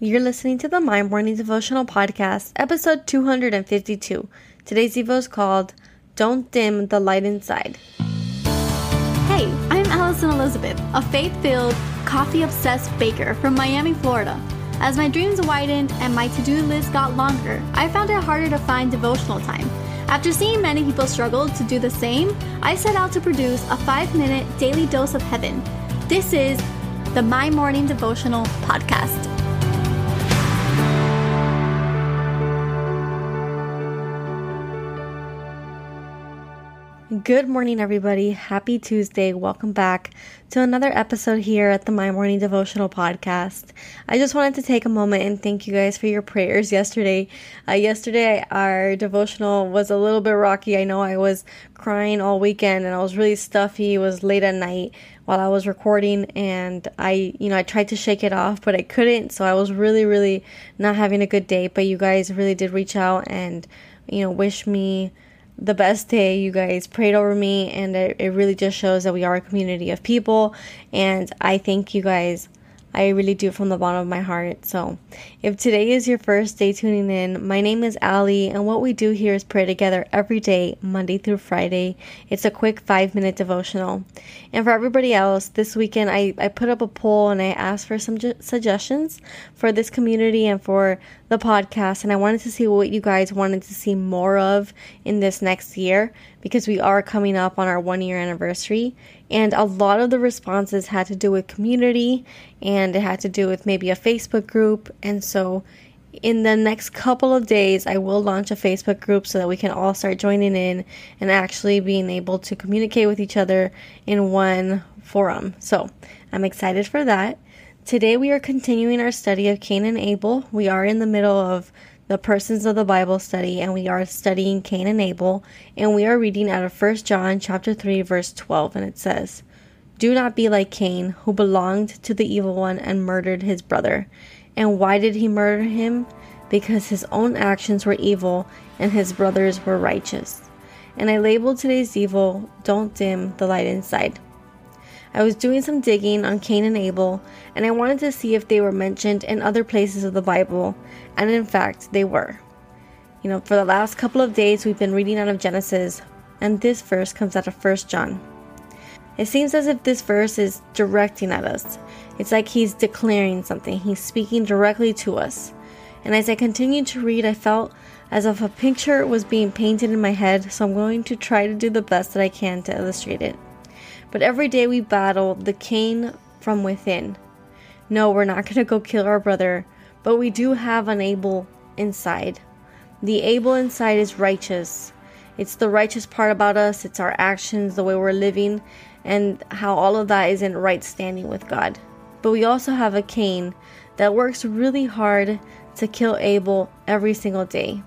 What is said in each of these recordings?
You're listening to the My Morning Devotional Podcast, episode 252. Today's Devo is called Don't Dim the Light Inside. Hey, I'm Alison Elizabeth, a faith filled, coffee obsessed baker from Miami, Florida. As my dreams widened and my to do list got longer, I found it harder to find devotional time. After seeing many people struggle to do the same, I set out to produce a five minute daily dose of heaven. This is the My Morning Devotional Podcast. Good morning, everybody. Happy Tuesday. Welcome back to another episode here at the My Morning Devotional Podcast. I just wanted to take a moment and thank you guys for your prayers yesterday. Uh, yesterday, our devotional was a little bit rocky. I know I was crying all weekend and I was really stuffy. It was late at night while I was recording and I, you know, I tried to shake it off, but I couldn't. So I was really, really not having a good day. But you guys really did reach out and, you know, wish me the best day. You guys prayed over me, and it, it really just shows that we are a community of people. And I thank you guys I really do it from the bottom of my heart. So, if today is your first day tuning in, my name is Ali, and what we do here is pray together every day, Monday through Friday. It's a quick five minute devotional. And for everybody else, this weekend I, I put up a poll and I asked for some ju- suggestions for this community and for the podcast. And I wanted to see what you guys wanted to see more of in this next year because we are coming up on our one year anniversary. And a lot of the responses had to do with community and it had to do with maybe a Facebook group. And so, in the next couple of days, I will launch a Facebook group so that we can all start joining in and actually being able to communicate with each other in one forum. So, I'm excited for that. Today, we are continuing our study of Cain and Abel. We are in the middle of the persons of the Bible study and we are studying Cain and Abel and we are reading out of 1 John chapter 3 verse 12 and it says, "Do not be like Cain, who belonged to the evil one and murdered his brother." And why did he murder him? Because his own actions were Devo and his brothers were righteous. And I labeled today's evil, Don't Dim the Light Inside. I was doing some digging on Cain and Abel, and I wanted to see if they were mentioned in other places of the Bible, and in fact, they were. You know, for the last couple of days, we've been reading out of Genesis, and this verse comes out of 1 John. It seems as if this verse is directing at us. It's like he's declaring something, he's speaking directly to us. And as I continued to read, I felt as if a picture was being painted in my head, so I'm going to try to do the best that I can to illustrate it. But every day we battle the Cain from within. No, we're not going to go kill our brother, but we do have an Abel inside. The Abel inside is righteous. It's the righteous part about us, it's our actions, the way we're living, and how all of that is in right standing with God. But we also have a Cain that works really hard to kill Abel every single day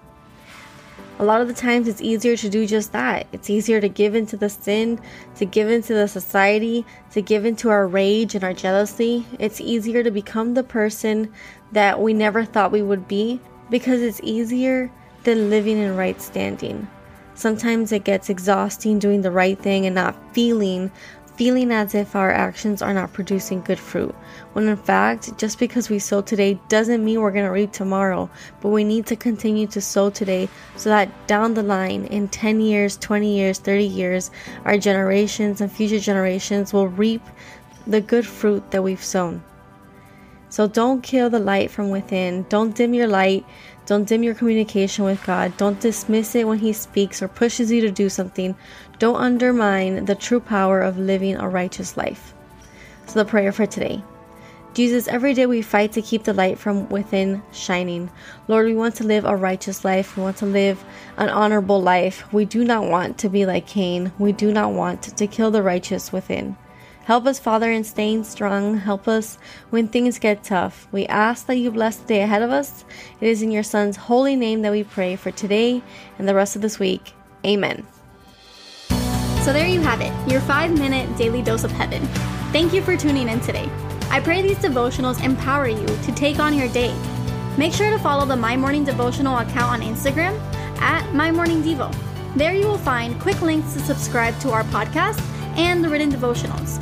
a lot of the times it's easier to do just that. It's easier to give into the sin, to give into the society, to give into our rage and our jealousy. It's easier to become the person that we never thought we would be because it's easier than living in right standing. Sometimes it gets exhausting doing the right thing and not feeling feeling as if our actions are not producing good fruit. When in fact, just because we sow today doesn't mean we're going to reap tomorrow, but we need to continue to sow today so that down the line, in 10 years, 20 years, 30 years, our generations and future generations will reap the good fruit that we've sown. So don't kill the light from within. Don't dim your light. Don't dim your communication with God. Don't dismiss it when He speaks or pushes you to do something. Don't undermine the true power of living a righteous life. So, the prayer for today Jesus, every day we fight to keep the light from within shining. Lord, we want to live a righteous life. We want to live an honorable life. We do not want to be like Cain. We do not want to kill the righteous within. Help us, Father, in staying strong. Help us when things get tough. We ask that you bless the day ahead of us. It is in your Son's holy name that we pray for today and the rest of this week. Amen. So there you have it, your five minute daily dose of heaven. Thank you for tuning in today. I pray these devotionals empower you to take on your day. Make sure to follow the My Morning Devotional account on Instagram at My Morning Devo. There you will find quick links to subscribe to our podcast and the written devotionals.